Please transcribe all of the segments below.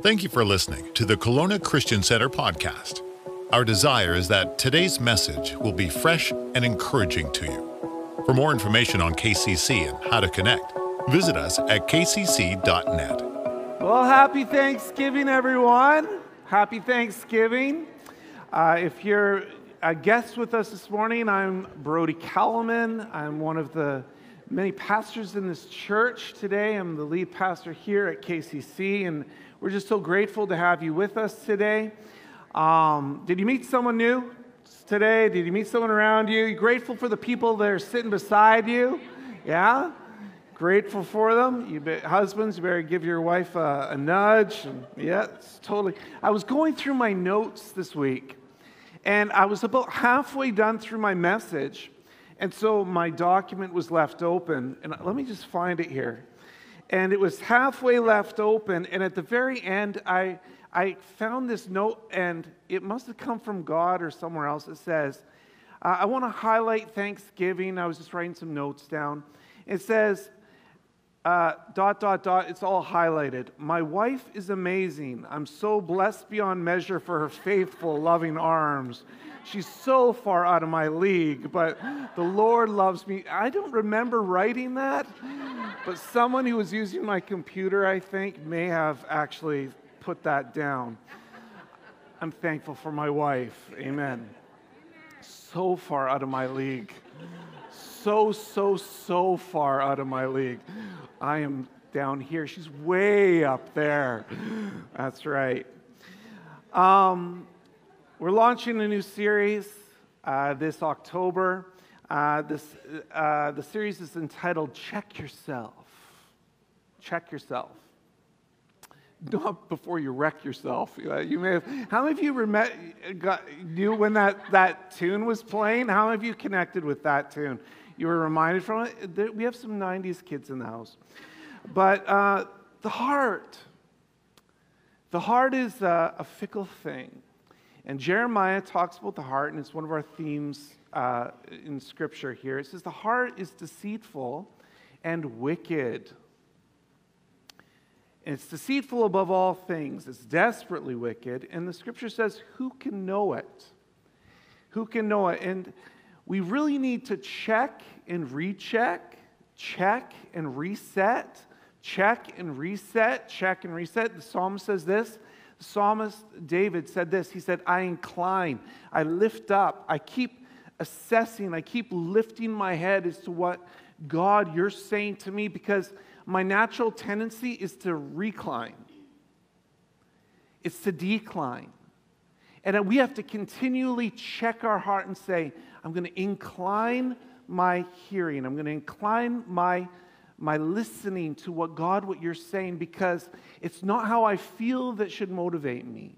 Thank you for listening to the Kelowna Christian Center podcast. Our desire is that today's message will be fresh and encouraging to you. For more information on KCC and how to connect, visit us at kcc.net. Well, happy Thanksgiving, everyone. Happy Thanksgiving. Uh, if you're a guest with us this morning, I'm Brody Kellerman. I'm one of the many pastors in this church today. I'm the lead pastor here at KCC, and we're just so grateful to have you with us today. Um, did you meet someone new today? Did you meet someone around you? You grateful for the people that are sitting beside you? Yeah? Grateful for them. You be, husbands, you better give your wife a, a nudge. And, yeah, totally. I was going through my notes this week, and I was about halfway done through my message, and so my document was left open. And let me just find it here and it was halfway left open. And at the very end, I, I found this note, and it must have come from God or somewhere else. It says, uh, I want to highlight Thanksgiving. I was just writing some notes down. It says, uh, dot, dot, dot, it's all highlighted. My wife is amazing. I'm so blessed beyond measure for her faithful, loving arms. She's so far out of my league, but the Lord loves me. I don't remember writing that, but someone who was using my computer, I think, may have actually put that down. I'm thankful for my wife. Amen. So far out of my league. So, so, so far out of my league. I am down here. She's way up there. That's right. Um, we're launching a new series uh, this October. Uh, this, uh, the series is entitled Check Yourself. Check Yourself. Not before you wreck yourself. You may have, how many of you rem- got, knew when that, that tune was playing? How many of you connected with that tune? You were reminded from it? We have some 90s kids in the house. But uh, the heart, the heart is a, a fickle thing. And Jeremiah talks about the heart, and it's one of our themes uh, in Scripture here. It says, The heart is deceitful and wicked. And it's deceitful above all things, it's desperately wicked. And the Scripture says, Who can know it? Who can know it? And we really need to check and recheck, check and reset, check and reset, check and reset. The psalm says this psalmist David said this. He said, I incline, I lift up, I keep assessing, I keep lifting my head as to what God you're saying to me because my natural tendency is to recline, it's to decline. And we have to continually check our heart and say, I'm going to incline my hearing, I'm going to incline my my listening to what God, what you're saying, because it's not how I feel that should motivate me,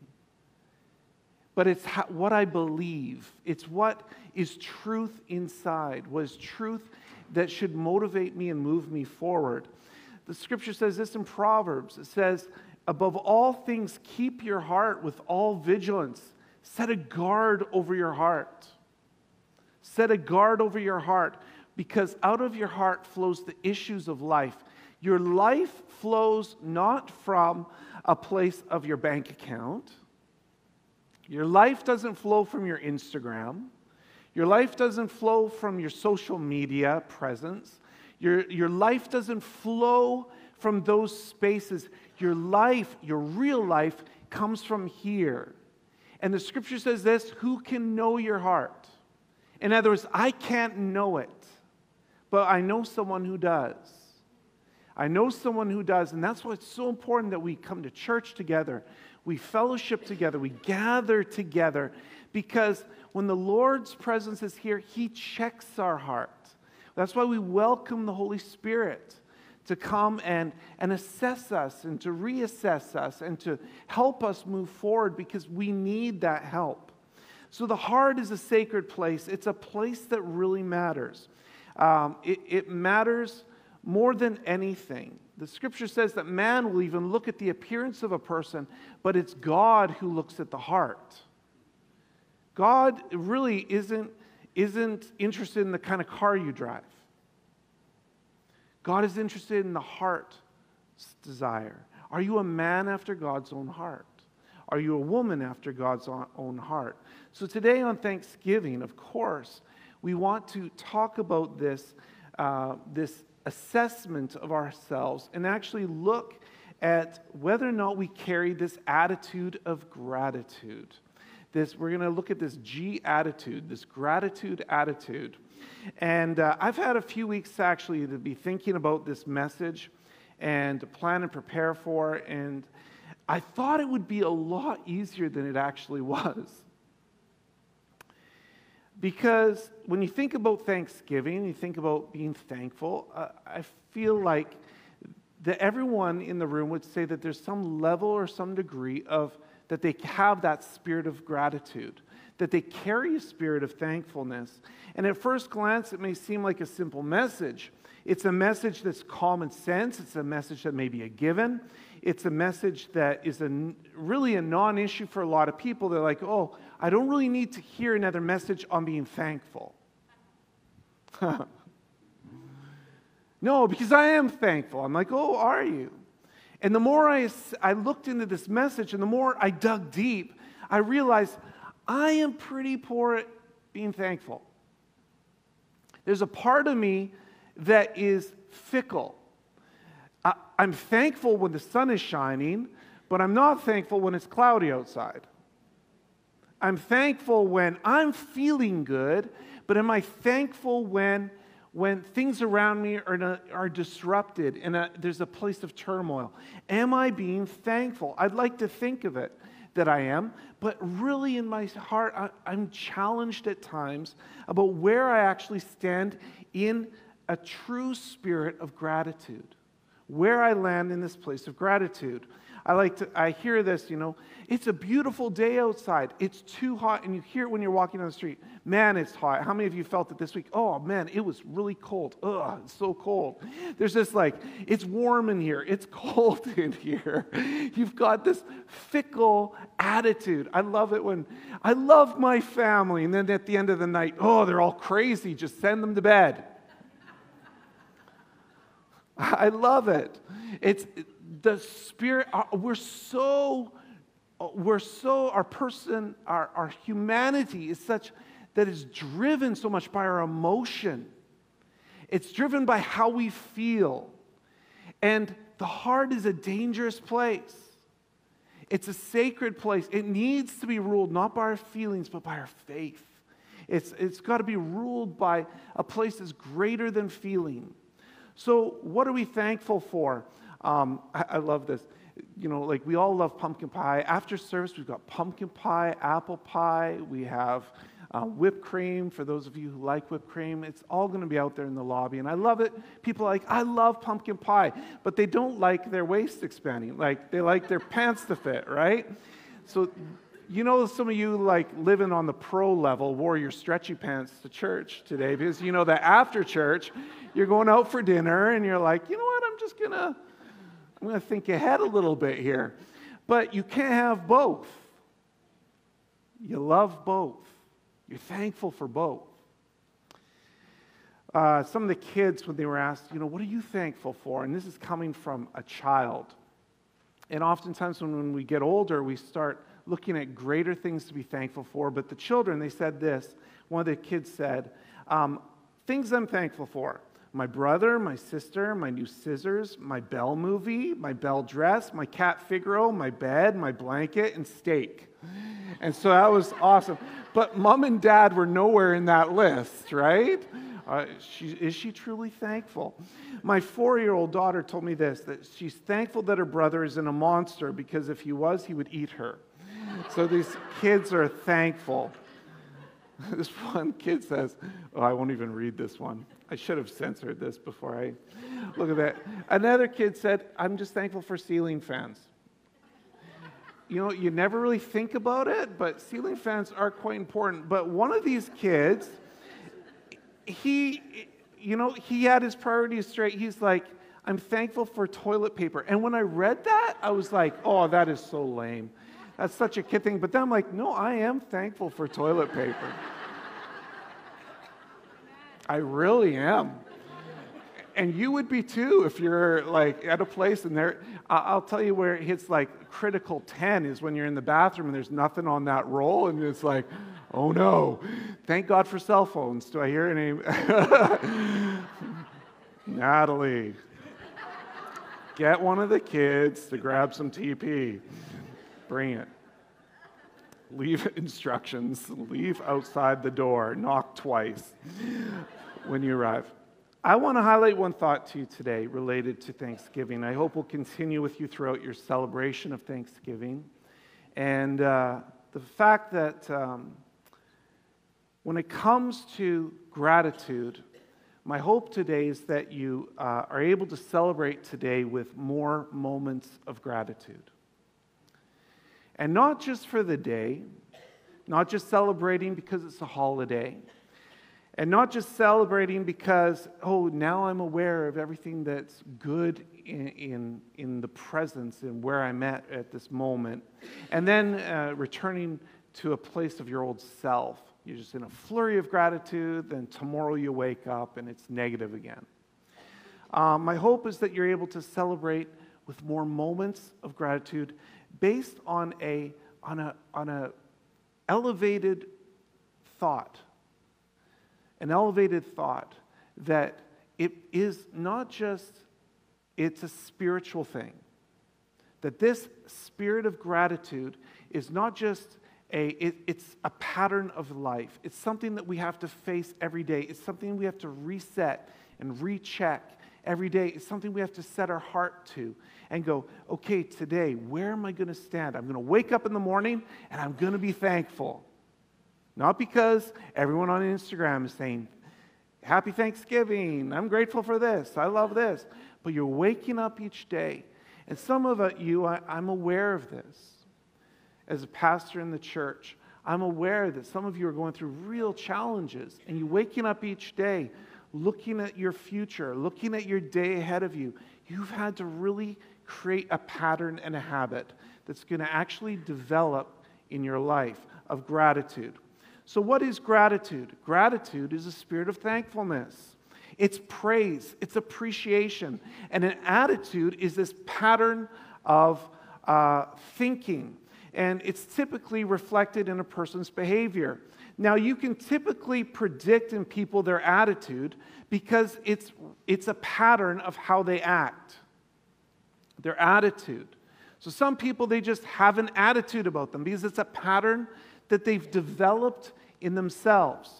but it's how, what I believe. It's what is truth inside, what is truth that should motivate me and move me forward. The scripture says this in Proverbs it says, Above all things, keep your heart with all vigilance. Set a guard over your heart. Set a guard over your heart because out of your heart flows the issues of life. Your life flows not from a place of your bank account. Your life doesn't flow from your Instagram. Your life doesn't flow from your social media presence. Your, your life doesn't flow from those spaces. Your life, your real life, comes from here. And the scripture says this who can know your heart? In other words, I can't know it but I know someone who does. I know someone who does, and that's why it's so important that we come to church together, we fellowship together, we gather together, because when the Lord's presence is here, He checks our heart. That's why we welcome the Holy Spirit to come and, and assess us and to reassess us and to help us move forward because we need that help. So, the heart is a sacred place, it's a place that really matters. Um, it, it matters more than anything. The scripture says that man will even look at the appearance of a person, but it's God who looks at the heart. God really isn't, isn't interested in the kind of car you drive. God is interested in the heart's desire. Are you a man after God's own heart? Are you a woman after God's own heart? So, today on Thanksgiving, of course, we want to talk about this, uh, this assessment of ourselves and actually look at whether or not we carry this attitude of gratitude. This, we're going to look at this G attitude, this gratitude attitude. And uh, I've had a few weeks actually to be thinking about this message and to plan and prepare for. And I thought it would be a lot easier than it actually was. Because when you think about Thanksgiving, you think about being thankful, uh, I feel like that everyone in the room would say that there's some level or some degree of that they have that spirit of gratitude, that they carry a spirit of thankfulness. And at first glance, it may seem like a simple message. It's a message that's common sense, it's a message that may be a given, it's a message that is a, really a non issue for a lot of people. They're like, oh, I don't really need to hear another message on being thankful. no, because I am thankful. I'm like, oh, are you? And the more I, I looked into this message and the more I dug deep, I realized I am pretty poor at being thankful. There's a part of me that is fickle. I, I'm thankful when the sun is shining, but I'm not thankful when it's cloudy outside. I'm thankful when I'm feeling good, but am I thankful when, when things around me are, are disrupted and a, there's a place of turmoil? Am I being thankful? I'd like to think of it that I am, but really in my heart, I, I'm challenged at times about where I actually stand in a true spirit of gratitude, where I land in this place of gratitude. I like to, I hear this, you know, it's a beautiful day outside. It's too hot, and you hear it when you're walking on the street. Man, it's hot. How many of you felt it this week? Oh, man, it was really cold. Ugh, it's so cold. There's this like, it's warm in here, it's cold in here. You've got this fickle attitude. I love it when, I love my family, and then at the end of the night, oh, they're all crazy. Just send them to bed. I love it. It's the spirit, uh, we're so, uh, we're so, our person, our, our humanity is such that is driven so much by our emotion. It's driven by how we feel. And the heart is a dangerous place. It's a sacred place. It needs to be ruled not by our feelings, but by our faith. It's, it's got to be ruled by a place that's greater than feeling. So, what are we thankful for? Um, I, I love this. You know, like we all love pumpkin pie. After service, we've got pumpkin pie, apple pie, we have uh, whipped cream for those of you who like whipped cream. It's all going to be out there in the lobby. And I love it. People are like, I love pumpkin pie, but they don't like their waist expanding. Like, they like their pants to fit, right? So, you know, some of you like living on the pro level wore your stretchy pants to church today because you know that after church, you're going out for dinner and you're like, you know what, I'm just going to I'm going to think ahead a little bit here. But you can't have both. You love both. You're thankful for both. Uh, some of the kids, when they were asked, you know, what are you thankful for? And this is coming from a child. And oftentimes, when, when we get older, we start looking at greater things to be thankful for. But the children, they said this. One of the kids said, um, Things I'm thankful for my brother, my sister, my new scissors, my Belle movie, my Belle dress, my cat Figaro, my bed, my blanket, and steak. And so that was awesome. But mom and dad were nowhere in that list, right? Uh, she, is she truly thankful? My four year old daughter told me this that she's thankful that her brother isn't a monster because if he was, he would eat her. So these kids are thankful. This one kid says, Oh, I won't even read this one. I should have censored this before I look at that. Another kid said, I'm just thankful for ceiling fans. You know, you never really think about it, but ceiling fans are quite important. But one of these kids, he, you know, he had his priorities straight. He's like, I'm thankful for toilet paper. And when I read that, I was like, oh, that is so lame. That's such a kid thing. But then I'm like, no, I am thankful for toilet paper. I really am. and you would be too if you're like at a place and there. I'll tell you where it hits like critical 10 is when you're in the bathroom and there's nothing on that roll, and it's like, oh no. Thank God for cell phones. Do I hear any? Natalie, get one of the kids to grab some TP. Bring it. Leave instructions. Leave outside the door. Knock twice when you arrive. I want to highlight one thought to you today related to Thanksgiving. I hope we'll continue with you throughout your celebration of Thanksgiving. And uh, the fact that um, when it comes to gratitude, my hope today is that you uh, are able to celebrate today with more moments of gratitude. And not just for the day, not just celebrating because it's a holiday, and not just celebrating because, oh, now I'm aware of everything that's good in, in, in the presence and where I'm at at this moment, and then uh, returning to a place of your old self. You're just in a flurry of gratitude, then tomorrow you wake up and it's negative again. Um, my hope is that you're able to celebrate with more moments of gratitude based on a, on a, on a elevated thought an elevated thought that it is not just it's a spiritual thing. That this spirit of gratitude is not just a it, it's a pattern of life. It's something that we have to face every day. It's something we have to reset and recheck every day. It's something we have to set our heart to and go okay today where am i going to stand? I'm going to wake up in the morning and i'm going to be thankful not because everyone on Instagram is saying, Happy Thanksgiving, I'm grateful for this, I love this. But you're waking up each day. And some of uh, you, I, I'm aware of this. As a pastor in the church, I'm aware that some of you are going through real challenges. And you're waking up each day looking at your future, looking at your day ahead of you. You've had to really create a pattern and a habit that's going to actually develop in your life of gratitude. So, what is gratitude? Gratitude is a spirit of thankfulness. It's praise, it's appreciation. And an attitude is this pattern of uh, thinking. And it's typically reflected in a person's behavior. Now, you can typically predict in people their attitude because it's, it's a pattern of how they act, their attitude. So, some people, they just have an attitude about them because it's a pattern that they've developed in themselves.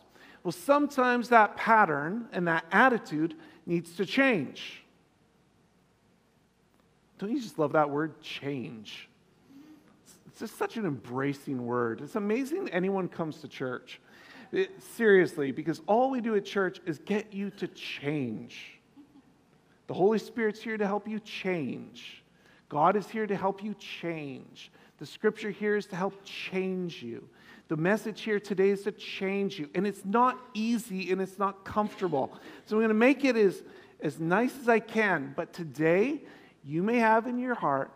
Well, sometimes that pattern and that attitude needs to change. Don't you just love that word, change? It's just such an embracing word. It's amazing anyone comes to church. It, seriously, because all we do at church is get you to change. The Holy Spirit's here to help you change. God is here to help you change. The scripture here is to help change you. The message here today is to change you. And it's not easy and it's not comfortable. So I'm going to make it as, as nice as I can. But today, you may have in your heart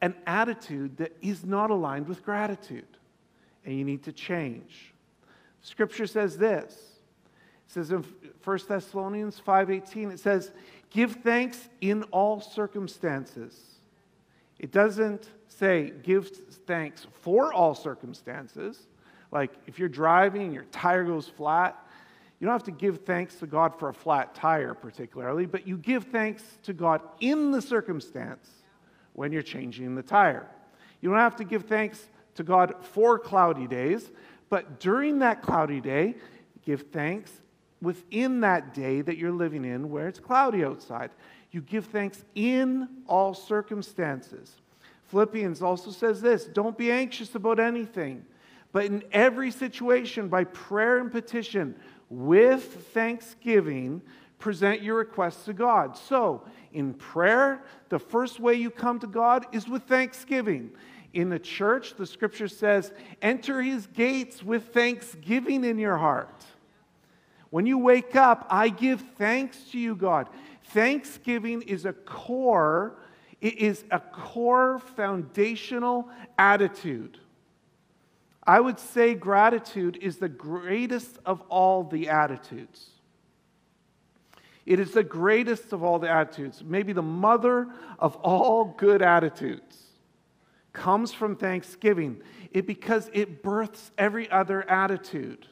an attitude that is not aligned with gratitude. And you need to change. Scripture says this. It says in 1 Thessalonians 5:18 it says give thanks in all circumstances. It doesn't say give thanks for all circumstances. Like if you're driving and your tire goes flat, you don't have to give thanks to God for a flat tire, particularly, but you give thanks to God in the circumstance when you're changing the tire. You don't have to give thanks to God for cloudy days, but during that cloudy day, give thanks within that day that you're living in where it's cloudy outside. You give thanks in all circumstances. Philippians also says this don't be anxious about anything but in every situation, by prayer and petition, with thanksgiving, present your requests to God. So, in prayer, the first way you come to God is with thanksgiving. In the church, the scripture says, enter his gates with thanksgiving in your heart. When you wake up, I give thanks to you, God. Thanksgiving is a core, it is a core foundational attitude. I would say gratitude is the greatest of all the attitudes. It is the greatest of all the attitudes, maybe the mother of all good attitudes. Comes from thanksgiving. It because it births every other attitude.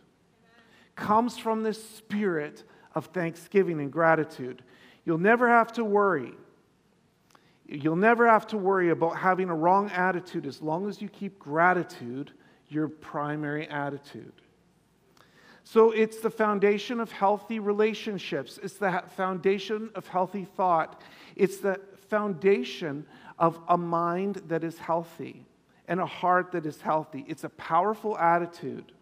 Comes from this spirit of thanksgiving and gratitude. You'll never have to worry. You'll never have to worry about having a wrong attitude as long as you keep gratitude your primary attitude. So it's the foundation of healthy relationships. It's the foundation of healthy thought. It's the foundation of a mind that is healthy and a heart that is healthy. It's a powerful attitude.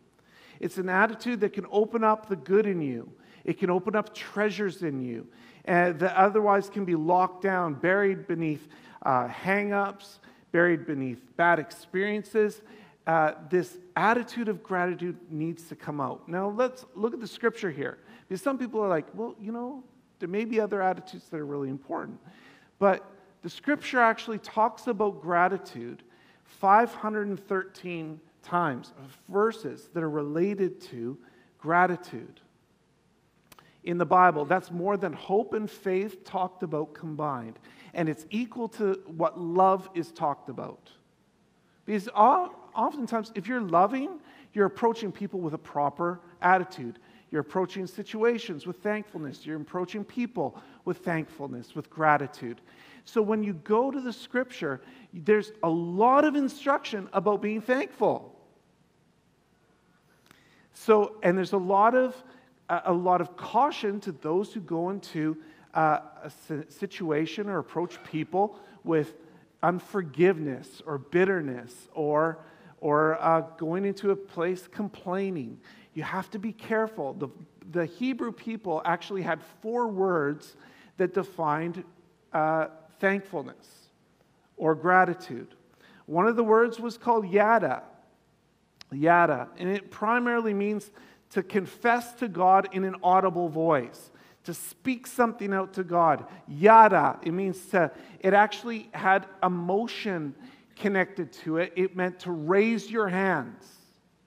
It's an attitude that can open up the good in you, it can open up treasures in you uh, that otherwise can be locked down, buried beneath uh, hang ups, buried beneath bad experiences uh, this attitude of gratitude needs to come out. Now, let's look at the scripture here. Because some people are like, well, you know, there may be other attitudes that are really important. But the scripture actually talks about gratitude 513 times, of verses that are related to gratitude. In the Bible, that's more than hope and faith talked about combined. And it's equal to what love is talked about. Because all, oftentimes, if you're loving, you're approaching people with a proper attitude. You're approaching situations with thankfulness. You're approaching people with thankfulness, with gratitude. So when you go to the scripture, there's a lot of instruction about being thankful. So, and there's a lot of a lot of caution to those who go into uh, a situation or approach people with unforgiveness or bitterness or or uh, going into a place complaining. You have to be careful. The, the Hebrew people actually had four words that defined uh, thankfulness or gratitude. One of the words was called yada. Yada. And it primarily means to confess to God in an audible voice, to speak something out to God. Yada. It means to, it actually had emotion connected to it. It meant to raise your hands.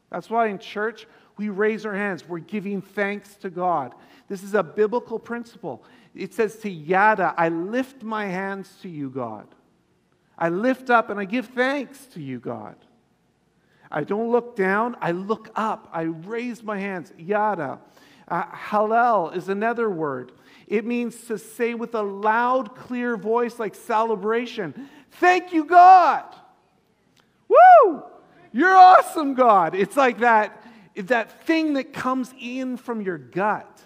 That's why in church, we raise our hands. We're giving thanks to God. This is a biblical principle. It says to Yada, I lift my hands to you, God. I lift up and I give thanks to you, God. I don't look down, I look up. I raise my hands. Yada. Uh, Hallel is another word. It means to say with a loud, clear voice, like celebration, Thank you, God. Woo! You're awesome, God. It's like that, that thing that comes in from your gut,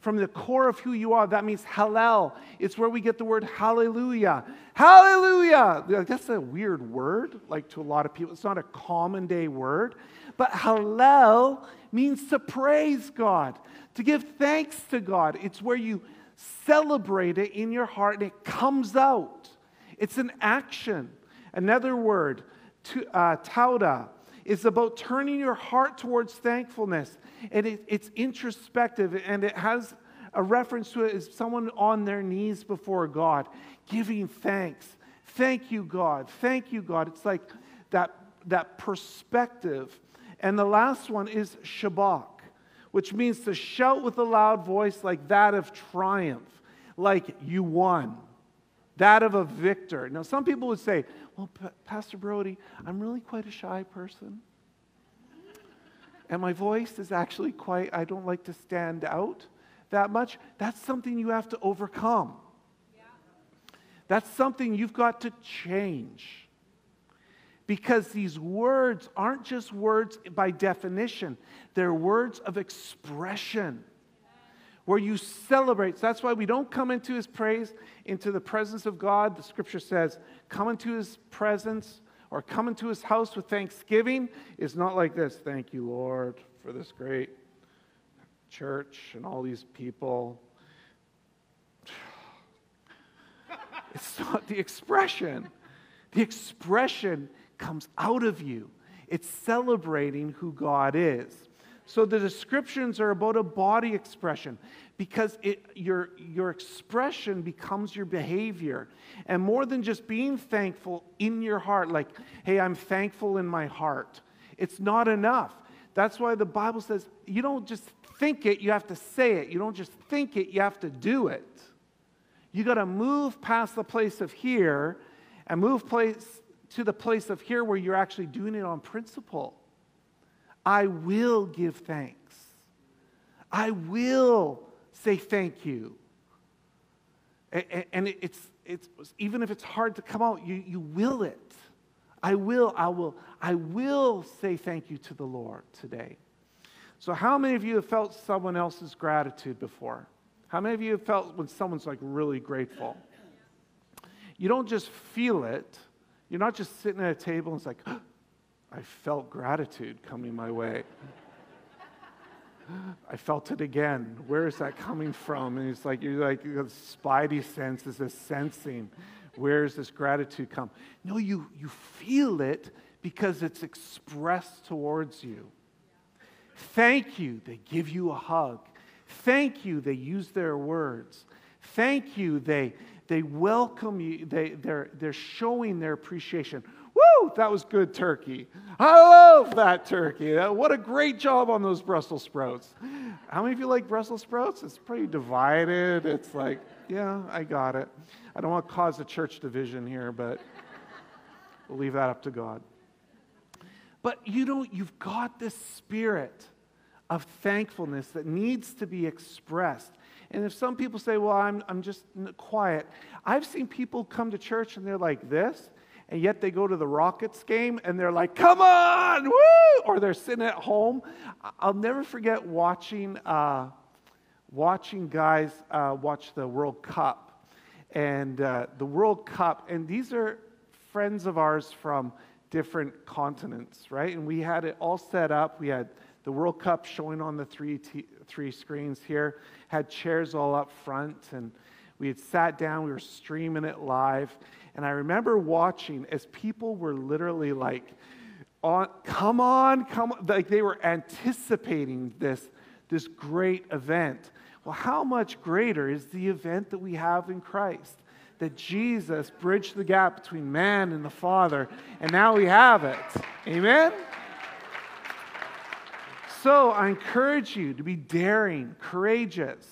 from the core of who you are. That means hallel. It's where we get the word hallelujah. Hallelujah. That's a weird word, like to a lot of people. It's not a common day word. But hallel means to praise God, to give thanks to God. It's where you celebrate it in your heart and it comes out. It's an action. Another word, uh, tauda is about turning your heart towards thankfulness. And it, it's introspective and it has a reference to it as someone on their knees before God, giving thanks. Thank you, God. Thank you, God. It's like that, that perspective. And the last one is shabach, which means to shout with a loud voice like that of triumph, like you won that of a victor. Now, some people would say, Well, P- Pastor Brody, I'm really quite a shy person. And my voice is actually quite, I don't like to stand out that much. That's something you have to overcome. Yeah. That's something you've got to change. Because these words aren't just words by definition, they're words of expression where you celebrate. So that's why we don't come into his praise, into the presence of God. The scripture says, come into his presence or come into his house with thanksgiving is not like this. Thank you, Lord, for this great church and all these people. It's not the expression. The expression comes out of you. It's celebrating who God is. So the descriptions are about a body expression because it, your, your expression becomes your behavior. And more than just being thankful in your heart, like, hey, I'm thankful in my heart, it's not enough. That's why the Bible says you don't just think it, you have to say it. You don't just think it, you have to do it. You got to move past the place of here and move place to the place of here where you're actually doing it on principle. I will give thanks. I will say thank you. And it's, it's even if it's hard to come out, you, you will it. I will, I will, I will say thank you to the Lord today. So, how many of you have felt someone else's gratitude before? How many of you have felt when someone's like really grateful? You don't just feel it, you're not just sitting at a table and it's like, I felt gratitude coming my way. I felt it again. Where is that coming from? And it's like, you're like, you spidey sense is this sensing. Where does this gratitude come? No, you, you feel it because it's expressed towards you. Thank you. They give you a hug. Thank you. They use their words. Thank you. They, they welcome you. They, they're, they're showing their appreciation. Woo, that was good turkey. I love that turkey. Uh, what a great job on those Brussels sprouts. How many of you like Brussels sprouts? It's pretty divided. It's like, yeah, I got it. I don't want to cause a church division here, but we'll leave that up to God. But you know, you've got this spirit of thankfulness that needs to be expressed. And if some people say, well, I'm, I'm just quiet, I've seen people come to church and they're like this, and yet they go to the Rockets game and they're like, come on, woo! Or they're sitting at home. I'll never forget watching, uh, watching guys uh, watch the World Cup. And uh, the World Cup, and these are friends of ours from different continents, right? And we had it all set up. We had the World Cup showing on the three, t- three screens here, had chairs all up front, and we had sat down, we were streaming it live. And I remember watching as people were literally like, on, come on, come on. Like they were anticipating this, this great event. Well, how much greater is the event that we have in Christ? That Jesus bridged the gap between man and the Father, and now we have it. Amen? So I encourage you to be daring, courageous,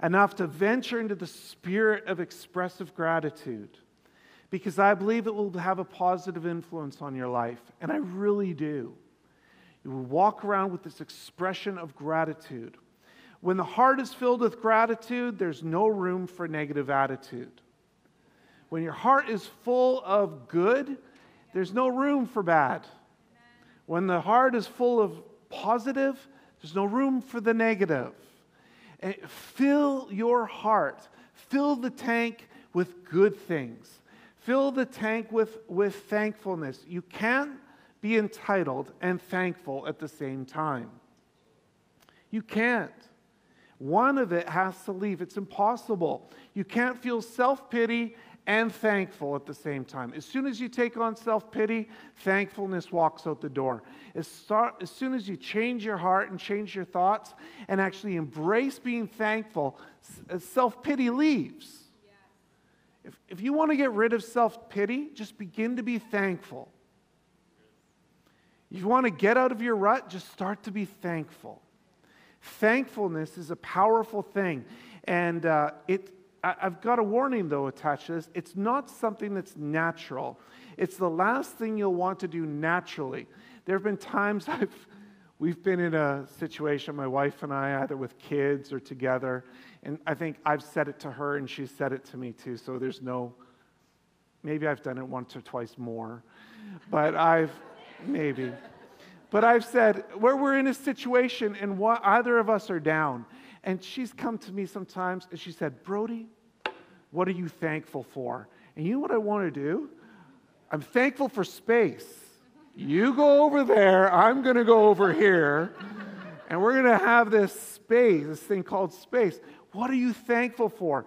enough to venture into the spirit of expressive gratitude because I believe it will have a positive influence on your life. And I really do. You will walk around with this expression of gratitude. When the heart is filled with gratitude, there's no room for negative attitude. When your heart is full of good, there's no room for bad. When the heart is full of positive, there's no room for the negative. Eh, fill your heart, fill the tank with good things. Fill the tank with, with thankfulness. You can't be entitled and thankful at the same time. You can't. One of it has to leave. It's impossible. You can't feel self pity and thankful at the same time. As soon as you take on self pity, thankfulness walks out the door. As, start, as soon as you change your heart and change your thoughts and actually embrace being thankful, self pity leaves. If, if you want to get rid of self pity, just begin to be thankful. If you want to get out of your rut, just start to be thankful. Thankfulness is a powerful thing. And uh, it, I've got a warning, though, attached to this. It's not something that's natural. It's the last thing you'll want to do naturally. There have been times I've, we've been in a situation, my wife and I, either with kids or together, and I think I've said it to her and she's said it to me too, so there's no, maybe I've done it once or twice more, but I've, maybe. But I've said, where we're in a situation and what, either of us are down, and she's come to me sometimes and she said, Brody, what are you thankful for? And you know what I want to do? I'm thankful for space. You go over there, I'm going to go over here, and we're going to have this space, this thing called space. What are you thankful for?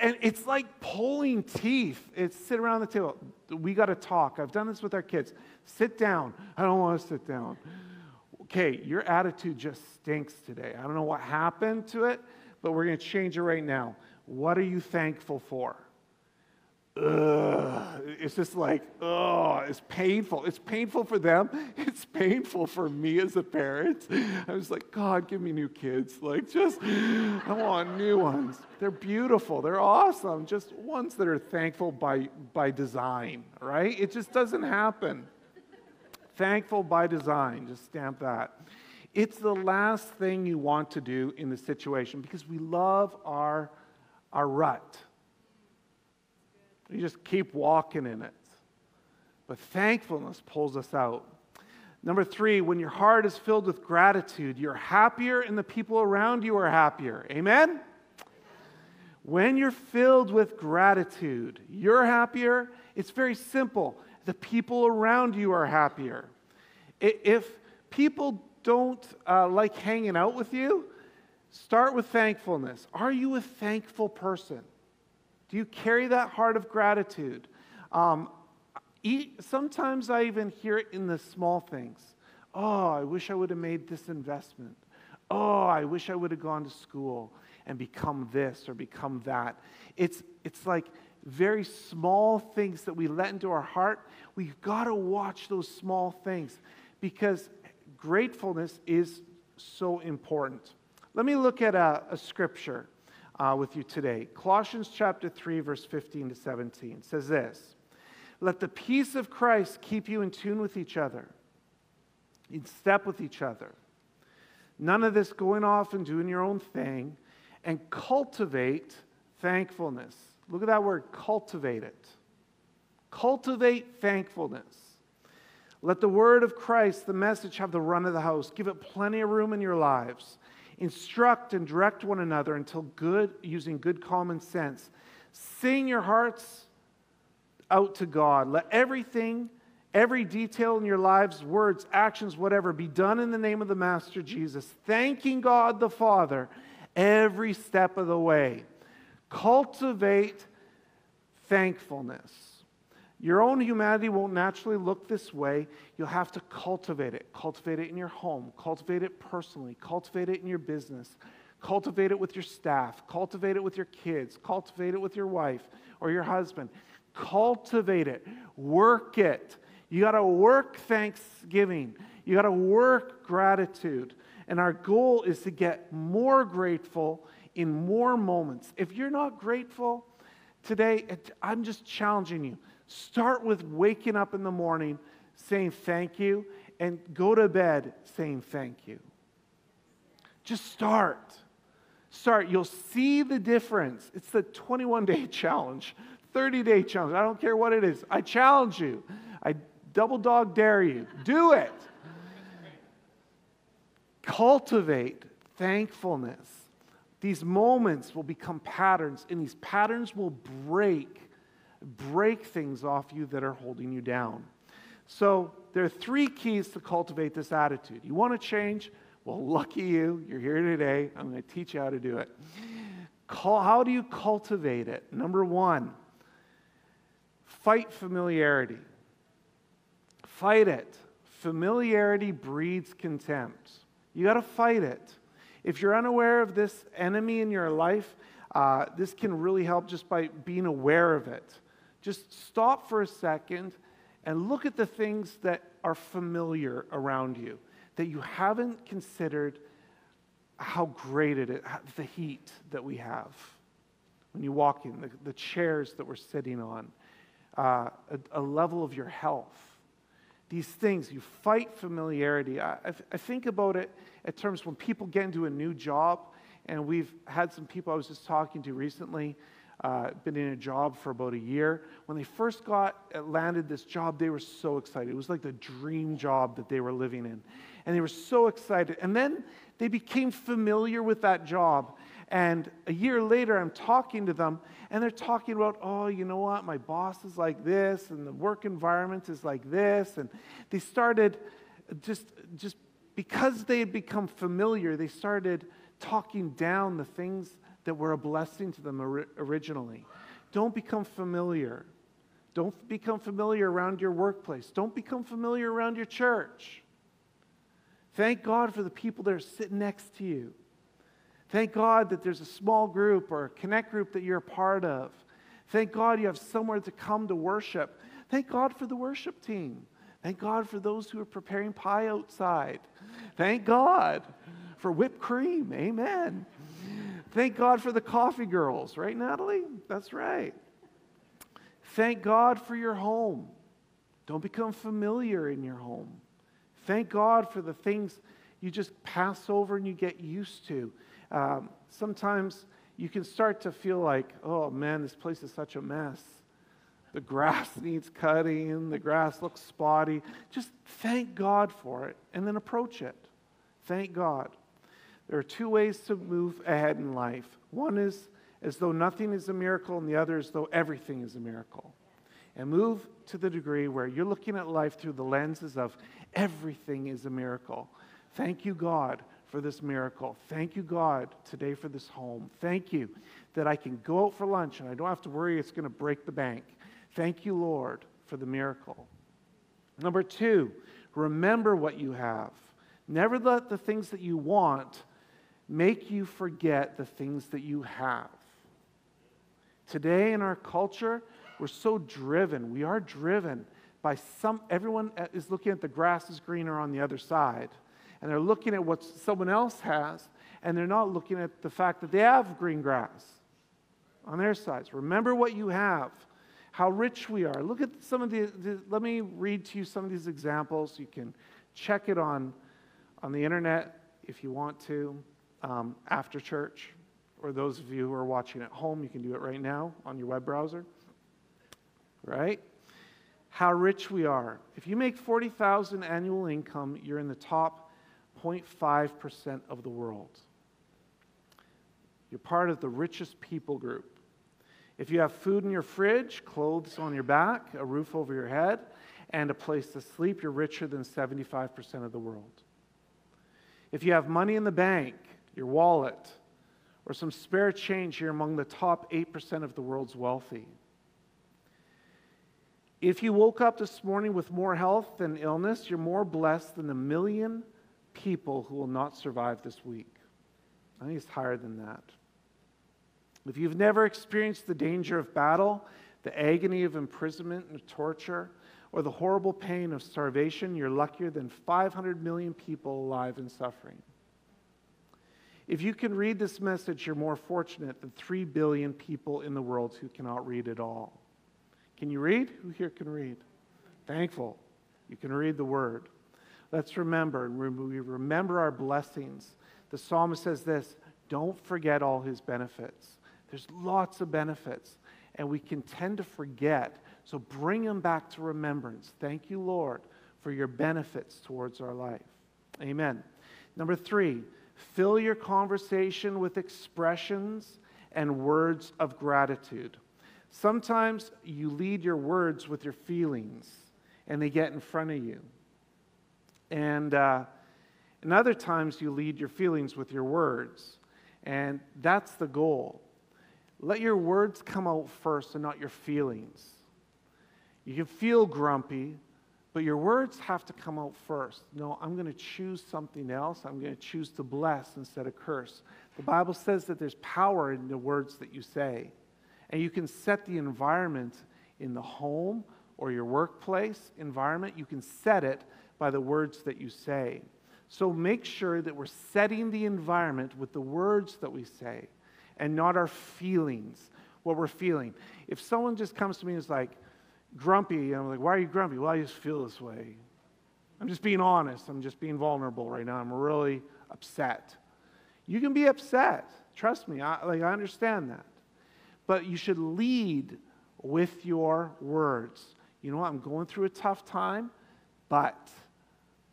And it's like pulling teeth. It's sit around the table. We got to talk. I've done this with our kids. Sit down. I don't want to sit down. Okay, your attitude just stinks today. I don't know what happened to it, but we're going to change it right now. What are you thankful for? Ugh. It's just like, oh, it's painful. It's painful for them. It's painful for me as a parent. I was like, God, give me new kids. Like, just, I want new ones. They're beautiful. They're awesome. Just ones that are thankful by, by design, right? It just doesn't happen. Thankful by design. Just stamp that. It's the last thing you want to do in the situation because we love our, our rut. You just keep walking in it. But thankfulness pulls us out. Number three, when your heart is filled with gratitude, you're happier and the people around you are happier. Amen? When you're filled with gratitude, you're happier. It's very simple. The people around you are happier. If people don't uh, like hanging out with you, start with thankfulness. Are you a thankful person? Do you carry that heart of gratitude? Um, sometimes I even hear it in the small things. Oh, I wish I would have made this investment. Oh, I wish I would have gone to school and become this or become that. It's, it's like very small things that we let into our heart. We've got to watch those small things because gratefulness is so important. Let me look at a, a scripture uh, with you today. Colossians chapter 3, verse 15 to 17 says this Let the peace of Christ keep you in tune with each other, in step with each other. None of this going off and doing your own thing, and cultivate thankfulness. Look at that word, cultivate it. Cultivate thankfulness. Let the word of Christ, the message, have the run of the house. Give it plenty of room in your lives. Instruct and direct one another until good, using good common sense. Sing your hearts out to God. Let everything, every detail in your lives, words, actions, whatever, be done in the name of the Master Jesus, thanking God the Father every step of the way. Cultivate thankfulness. Your own humanity won't naturally look this way. You'll have to cultivate it. Cultivate it in your home, cultivate it personally, cultivate it in your business, cultivate it with your staff, cultivate it with your kids, cultivate it with your wife or your husband. Cultivate it, work it. You got to work thanksgiving, you got to work gratitude. And our goal is to get more grateful in more moments. If you're not grateful today, I'm just challenging you Start with waking up in the morning saying thank you and go to bed saying thank you. Just start. Start. You'll see the difference. It's the 21 day challenge, 30 day challenge. I don't care what it is. I challenge you. I double dog dare you. Do it. Cultivate thankfulness. These moments will become patterns, and these patterns will break break things off you that are holding you down. So, there are three keys to cultivate this attitude. You want to change? Well, lucky you. You're here today. I'm going to teach you how to do it. How do you cultivate it? Number one, fight familiarity. Fight it. Familiarity breeds contempt. You got to fight it. If you're unaware of this enemy in your life, uh, this can really help just by being aware of it just stop for a second and look at the things that are familiar around you, that you haven't considered how great it is, the heat that we have when you walk in, the, the chairs that we're sitting on, uh, a, a, level of your health. These things, you fight familiarity. I, I, I think about it in terms when people get into a new job, and we've had some people I was just talking to recently uh, been in a job for about a year. When they first got uh, landed this job, they were so excited. It was like the dream job that they were living in. And they were so excited. And then they became familiar with that job. And a year later, I'm talking to them, and they're talking about, oh, you know what? My boss is like this, and the work environment is like this. And they started just, just because they had become familiar, they started talking down the things that were a blessing to them originally. Don't become familiar. Don't become familiar around your workplace. Don't become familiar around your church. Thank God for the people that are sitting next to you. Thank God that there's a small group or a connect group that you're a part of. Thank God you have somewhere to come to worship. Thank God for the worship team. Thank God for those who are preparing pie outside. Thank God for whipped cream. Amen. Thank God for the coffee girls, right, Natalie? That's right. Thank God for your home. Don't become familiar in your home. Thank God for the things you just pass over and you get used to. Um, sometimes you can start to feel like, oh man, this place is such a mess. The grass needs cutting, the grass looks spotty. Just thank God for it and then approach it. Thank God. There are two ways to move ahead in life. One is as though nothing is a miracle, and the other as though everything is a miracle. And move to the degree where you're looking at life through the lenses of everything is a miracle. Thank you, God, for this miracle. Thank you, God, today for this home. Thank you that I can go out for lunch and I don't have to worry it's going to break the bank. Thank you, Lord, for the miracle. Number two, remember what you have. Never let the things that you want make you forget the things that you have. Today in our culture, we're so driven. We are driven by some, everyone is looking at the grass is greener on the other side. And they're looking at what someone else has, and they're not looking at the fact that they have green grass on their sides. Remember what you have, how rich we are. Look at some of the, the let me read to you some of these examples. You can check it on, on the internet if you want to um, after church. Or those of you who are watching at home, you can do it right now on your web browser. Right? How rich we are. If you make 40,000 annual income, you're in the top 0.5% of the world. You're part of the richest people group. If you have food in your fridge, clothes on your back, a roof over your head, and a place to sleep, you're richer than 75% of the world. If you have money in the bank, your wallet, or some spare change, you're among the top 8% of the world's wealthy. If you woke up this morning with more health than illness, you're more blessed than the million people who will not survive this week. I think it's higher than that. If you've never experienced the danger of battle, the agony of imprisonment and torture, or the horrible pain of starvation, you're luckier than 500 million people alive and suffering. If you can read this message, you're more fortunate than 3 billion people in the world who cannot read at all. Can you read? Who here can read? Thankful. You can read the word. Let's remember, and we remember our blessings. The psalmist says this don't forget all his benefits. There's lots of benefits, and we can tend to forget. So bring them back to remembrance. Thank you, Lord, for your benefits towards our life. Amen. Number three, fill your conversation with expressions and words of gratitude. Sometimes you lead your words with your feelings, and they get in front of you. And, uh, and other times you lead your feelings with your words. And that's the goal. Let your words come out first and not your feelings. You can feel grumpy, but your words have to come out first. No, I'm going to choose something else. I'm going to choose to bless instead of curse. The Bible says that there's power in the words that you say. And you can set the environment in the home or your workplace environment, you can set it by the words that you say. So make sure that we're setting the environment with the words that we say and not our feelings, what we're feeling. If someone just comes to me and is like, grumpy, And I'm like, why are you grumpy? Well, I just feel this way. I'm just being honest. I'm just being vulnerable right now. I'm really upset. You can be upset. Trust me. I, like, I understand that. But you should lead with your words. You know what? I'm going through a tough time, but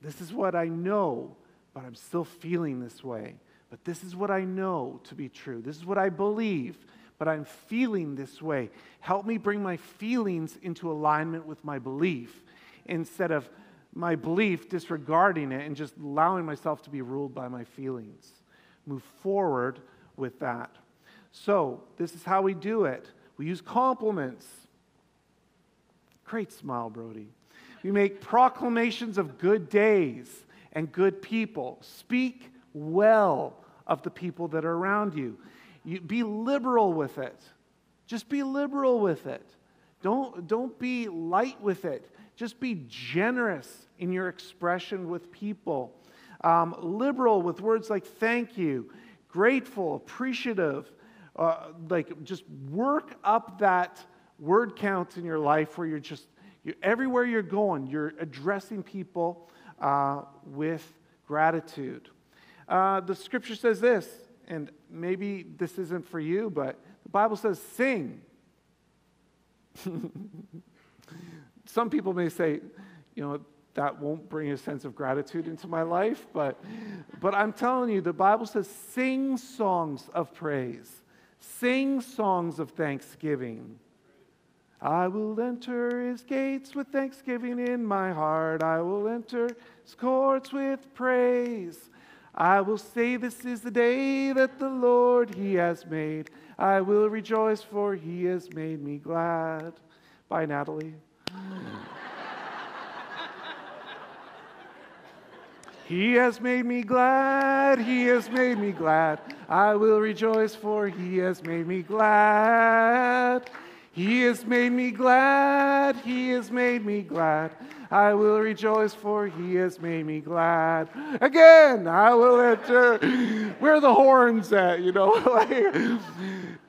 this is what I know, but I'm still feeling this way. But this is what I know to be true. This is what I believe, but I'm feeling this way. Help me bring my feelings into alignment with my belief instead of my belief disregarding it and just allowing myself to be ruled by my feelings. Move forward with that. So, this is how we do it. We use compliments. Great smile, Brody. We make proclamations of good days and good people. Speak well of the people that are around you. You be liberal with it. Just be liberal with it. Don't, don't be light with it. Just be generous in your expression with people. Um, liberal with words like thank you, grateful, appreciative. Uh, like just work up that word count in your life where you're just, you're, everywhere you're going, you're addressing people uh, with gratitude. Uh, the scripture says this, and maybe this isn't for you, but the Bible says sing. Some people may say, you know, that won't bring a sense of gratitude into my life, but, but I'm telling you, the Bible says sing songs of praise, sing songs of thanksgiving. I will enter his gates with thanksgiving in my heart. I will enter his courts with praise. I will say, This is the day that the Lord he has made. I will rejoice, for he has made me glad. Bye, Natalie. He has made me glad, He has made me glad. I will rejoice, for He has made me glad. He has made me glad, He has made me glad. I will rejoice, for He has made me glad. Again, I will enter. Where are the horns at? You know, like,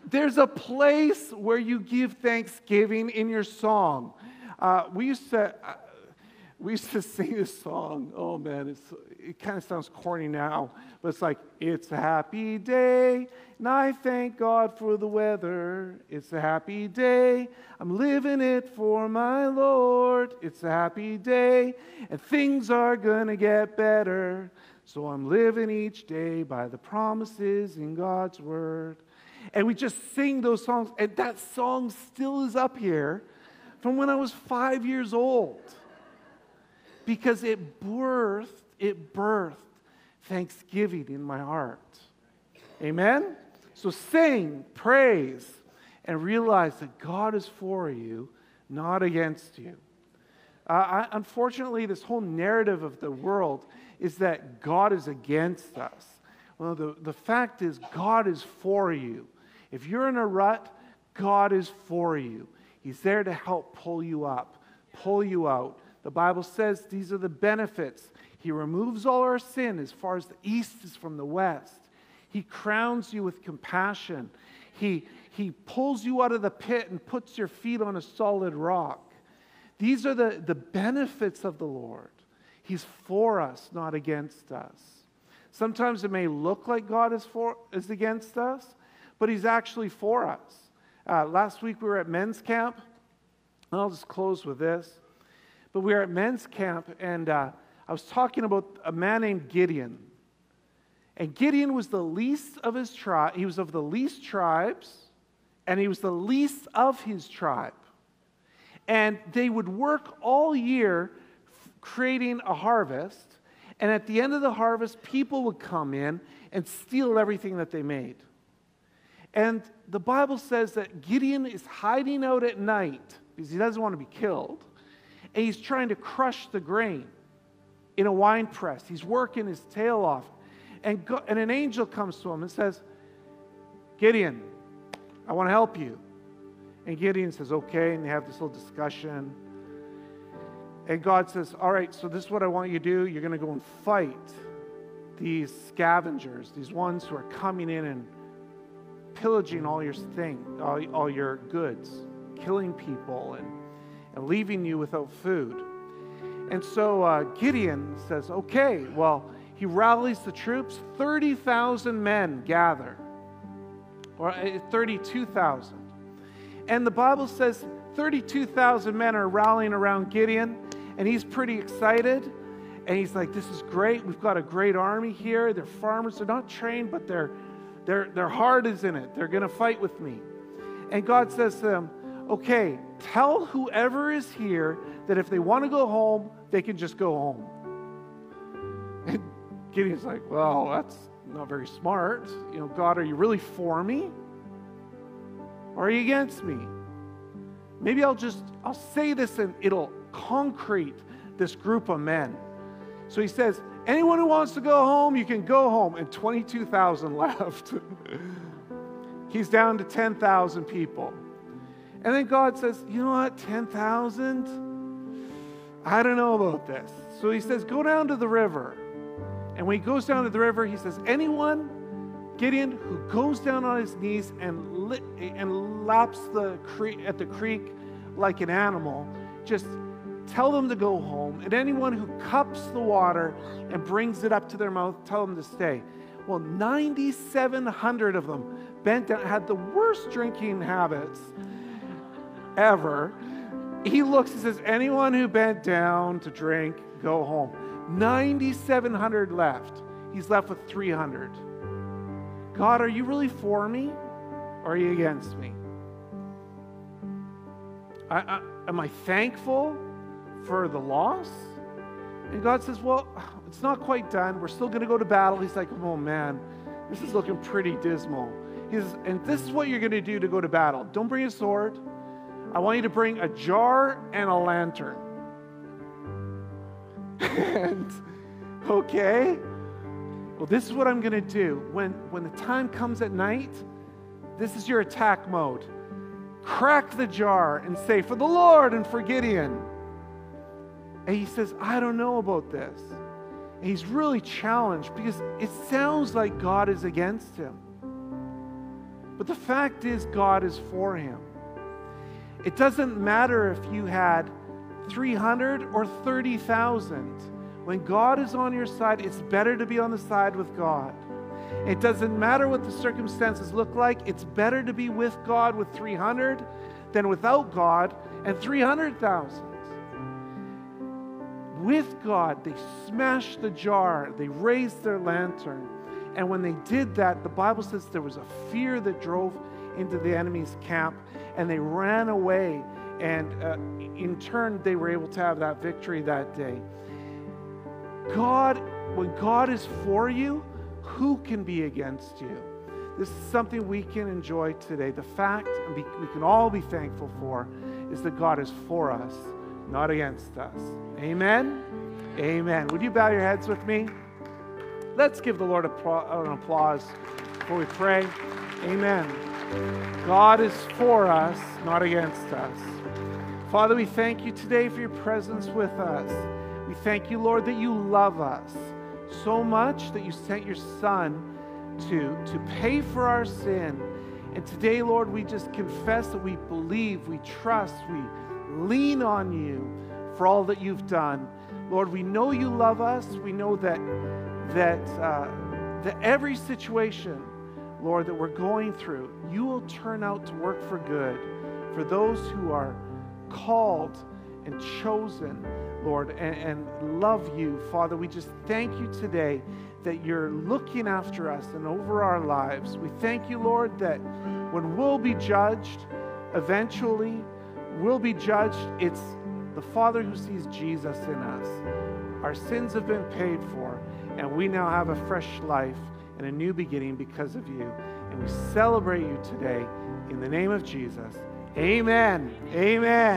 there's a place where you give thanksgiving in your song. Uh, we used to. Uh, we used to sing this song. Oh man, it's, it kind of sounds corny now, but it's like, it's a happy day, and I thank God for the weather. It's a happy day, I'm living it for my Lord. It's a happy day, and things are gonna get better. So I'm living each day by the promises in God's word. And we just sing those songs, and that song still is up here from when I was five years old because it birthed, it birthed thanksgiving in my heart. Amen? So sing, praise, and realize that God is for you, not against you. Uh, I, unfortunately, this whole narrative of the world is that God is against us. Well, the, the fact is, God is for you. If you're in a rut, God is for you. He's there to help pull you up, pull you out, the Bible says these are the benefits. He removes all our sin as far as the east is from the west. He crowns you with compassion. He, he pulls you out of the pit and puts your feet on a solid rock. These are the, the benefits of the Lord. He's for us, not against us. Sometimes it may look like God is, for, is against us, but He's actually for us. Uh, last week we were at men's camp. and I'll just close with this. But we were at men's camp, and uh, I was talking about a man named Gideon. And Gideon was the least of his tribe. He was of the least tribes, and he was the least of his tribe. And they would work all year creating a harvest. And at the end of the harvest, people would come in and steal everything that they made. And the Bible says that Gideon is hiding out at night because he doesn't want to be killed and he's trying to crush the grain in a wine press. He's working his tail off. And, go, and an angel comes to him and says, Gideon, I want to help you. And Gideon says, Okay. And they have this little discussion. And God says, All right, so this is what I want you to do. You're going to go and fight these scavengers, these ones who are coming in and pillaging all your thing, all, all your goods, killing people and and leaving you without food. And so uh, Gideon says, okay, well, he rallies the troops. 30,000 men gather, or uh, 32,000. And the Bible says 32,000 men are rallying around Gideon, and he's pretty excited. And he's like, this is great. We've got a great army here. They're farmers. They're not trained, but their, their, their heart is in it. They're going to fight with me. And God says to them, okay, tell whoever is here that if they want to go home, they can just go home. Gideon's like, well, that's not very smart. You know, God, are you really for me? Or are you against me? Maybe I'll just, I'll say this and it'll concrete this group of men. So he says, anyone who wants to go home, you can go home. And 22,000 left. He's down to 10,000 people. And then God says, You know what? 10,000? I don't know about this. So he says, Go down to the river. And when he goes down to the river, he says, Anyone, Gideon, who goes down on his knees and, li- and laps the creek, at the creek like an animal, just tell them to go home. And anyone who cups the water and brings it up to their mouth, tell them to stay. Well, 9,700 of them bent down, had the worst drinking habits ever. He looks and says, Anyone who bent down to drink, go home. 9,700 left. He's left with 300. God, are you really for me or are you against me? I, I, am I thankful for the loss? And God says, Well, it's not quite done. We're still going to go to battle. He's like, Oh man, this is looking pretty dismal. He says, And this is what you're going to do to go to battle. Don't bring a sword. I want you to bring a jar and a lantern. And, okay, well, this is what I'm going to do. When, when the time comes at night, this is your attack mode. Crack the jar and say, For the Lord and for Gideon. And he says, I don't know about this. And he's really challenged because it sounds like God is against him. But the fact is, God is for him. It doesn't matter if you had 300 or 30,000. When God is on your side, it's better to be on the side with God. It doesn't matter what the circumstances look like, it's better to be with God with 300 than without God and 300,000. With God, they smashed the jar, they raised their lantern. And when they did that, the Bible says there was a fear that drove into the enemy's camp and they ran away. And uh, in turn, they were able to have that victory that day. God, when God is for you, who can be against you? This is something we can enjoy today. The fact, and we can all be thankful for, is that God is for us, not against us. Amen? Amen. Would you bow your heads with me? Let's give the Lord an applause before we pray. Amen. God is for us, not against us. Father, we thank you today for your presence with us. We thank you, Lord, that you love us so much that you sent your Son to, to pay for our sin. And today, Lord, we just confess that we believe, we trust, we lean on you for all that you've done. Lord, we know you love us. We know that, that, uh, that every situation Lord, that we're going through, you will turn out to work for good for those who are called and chosen, Lord, and, and, love you. Father, we just thank you today that you're looking after us and over our lives. We thank you, Lord, that when we'll be judged, eventually we'll be judged. It's the Father who sees Jesus in us. Our sins have been paid for, and we now have a fresh life and a new beginning because of you. And we celebrate you today in the name of Jesus. Amen. Amen.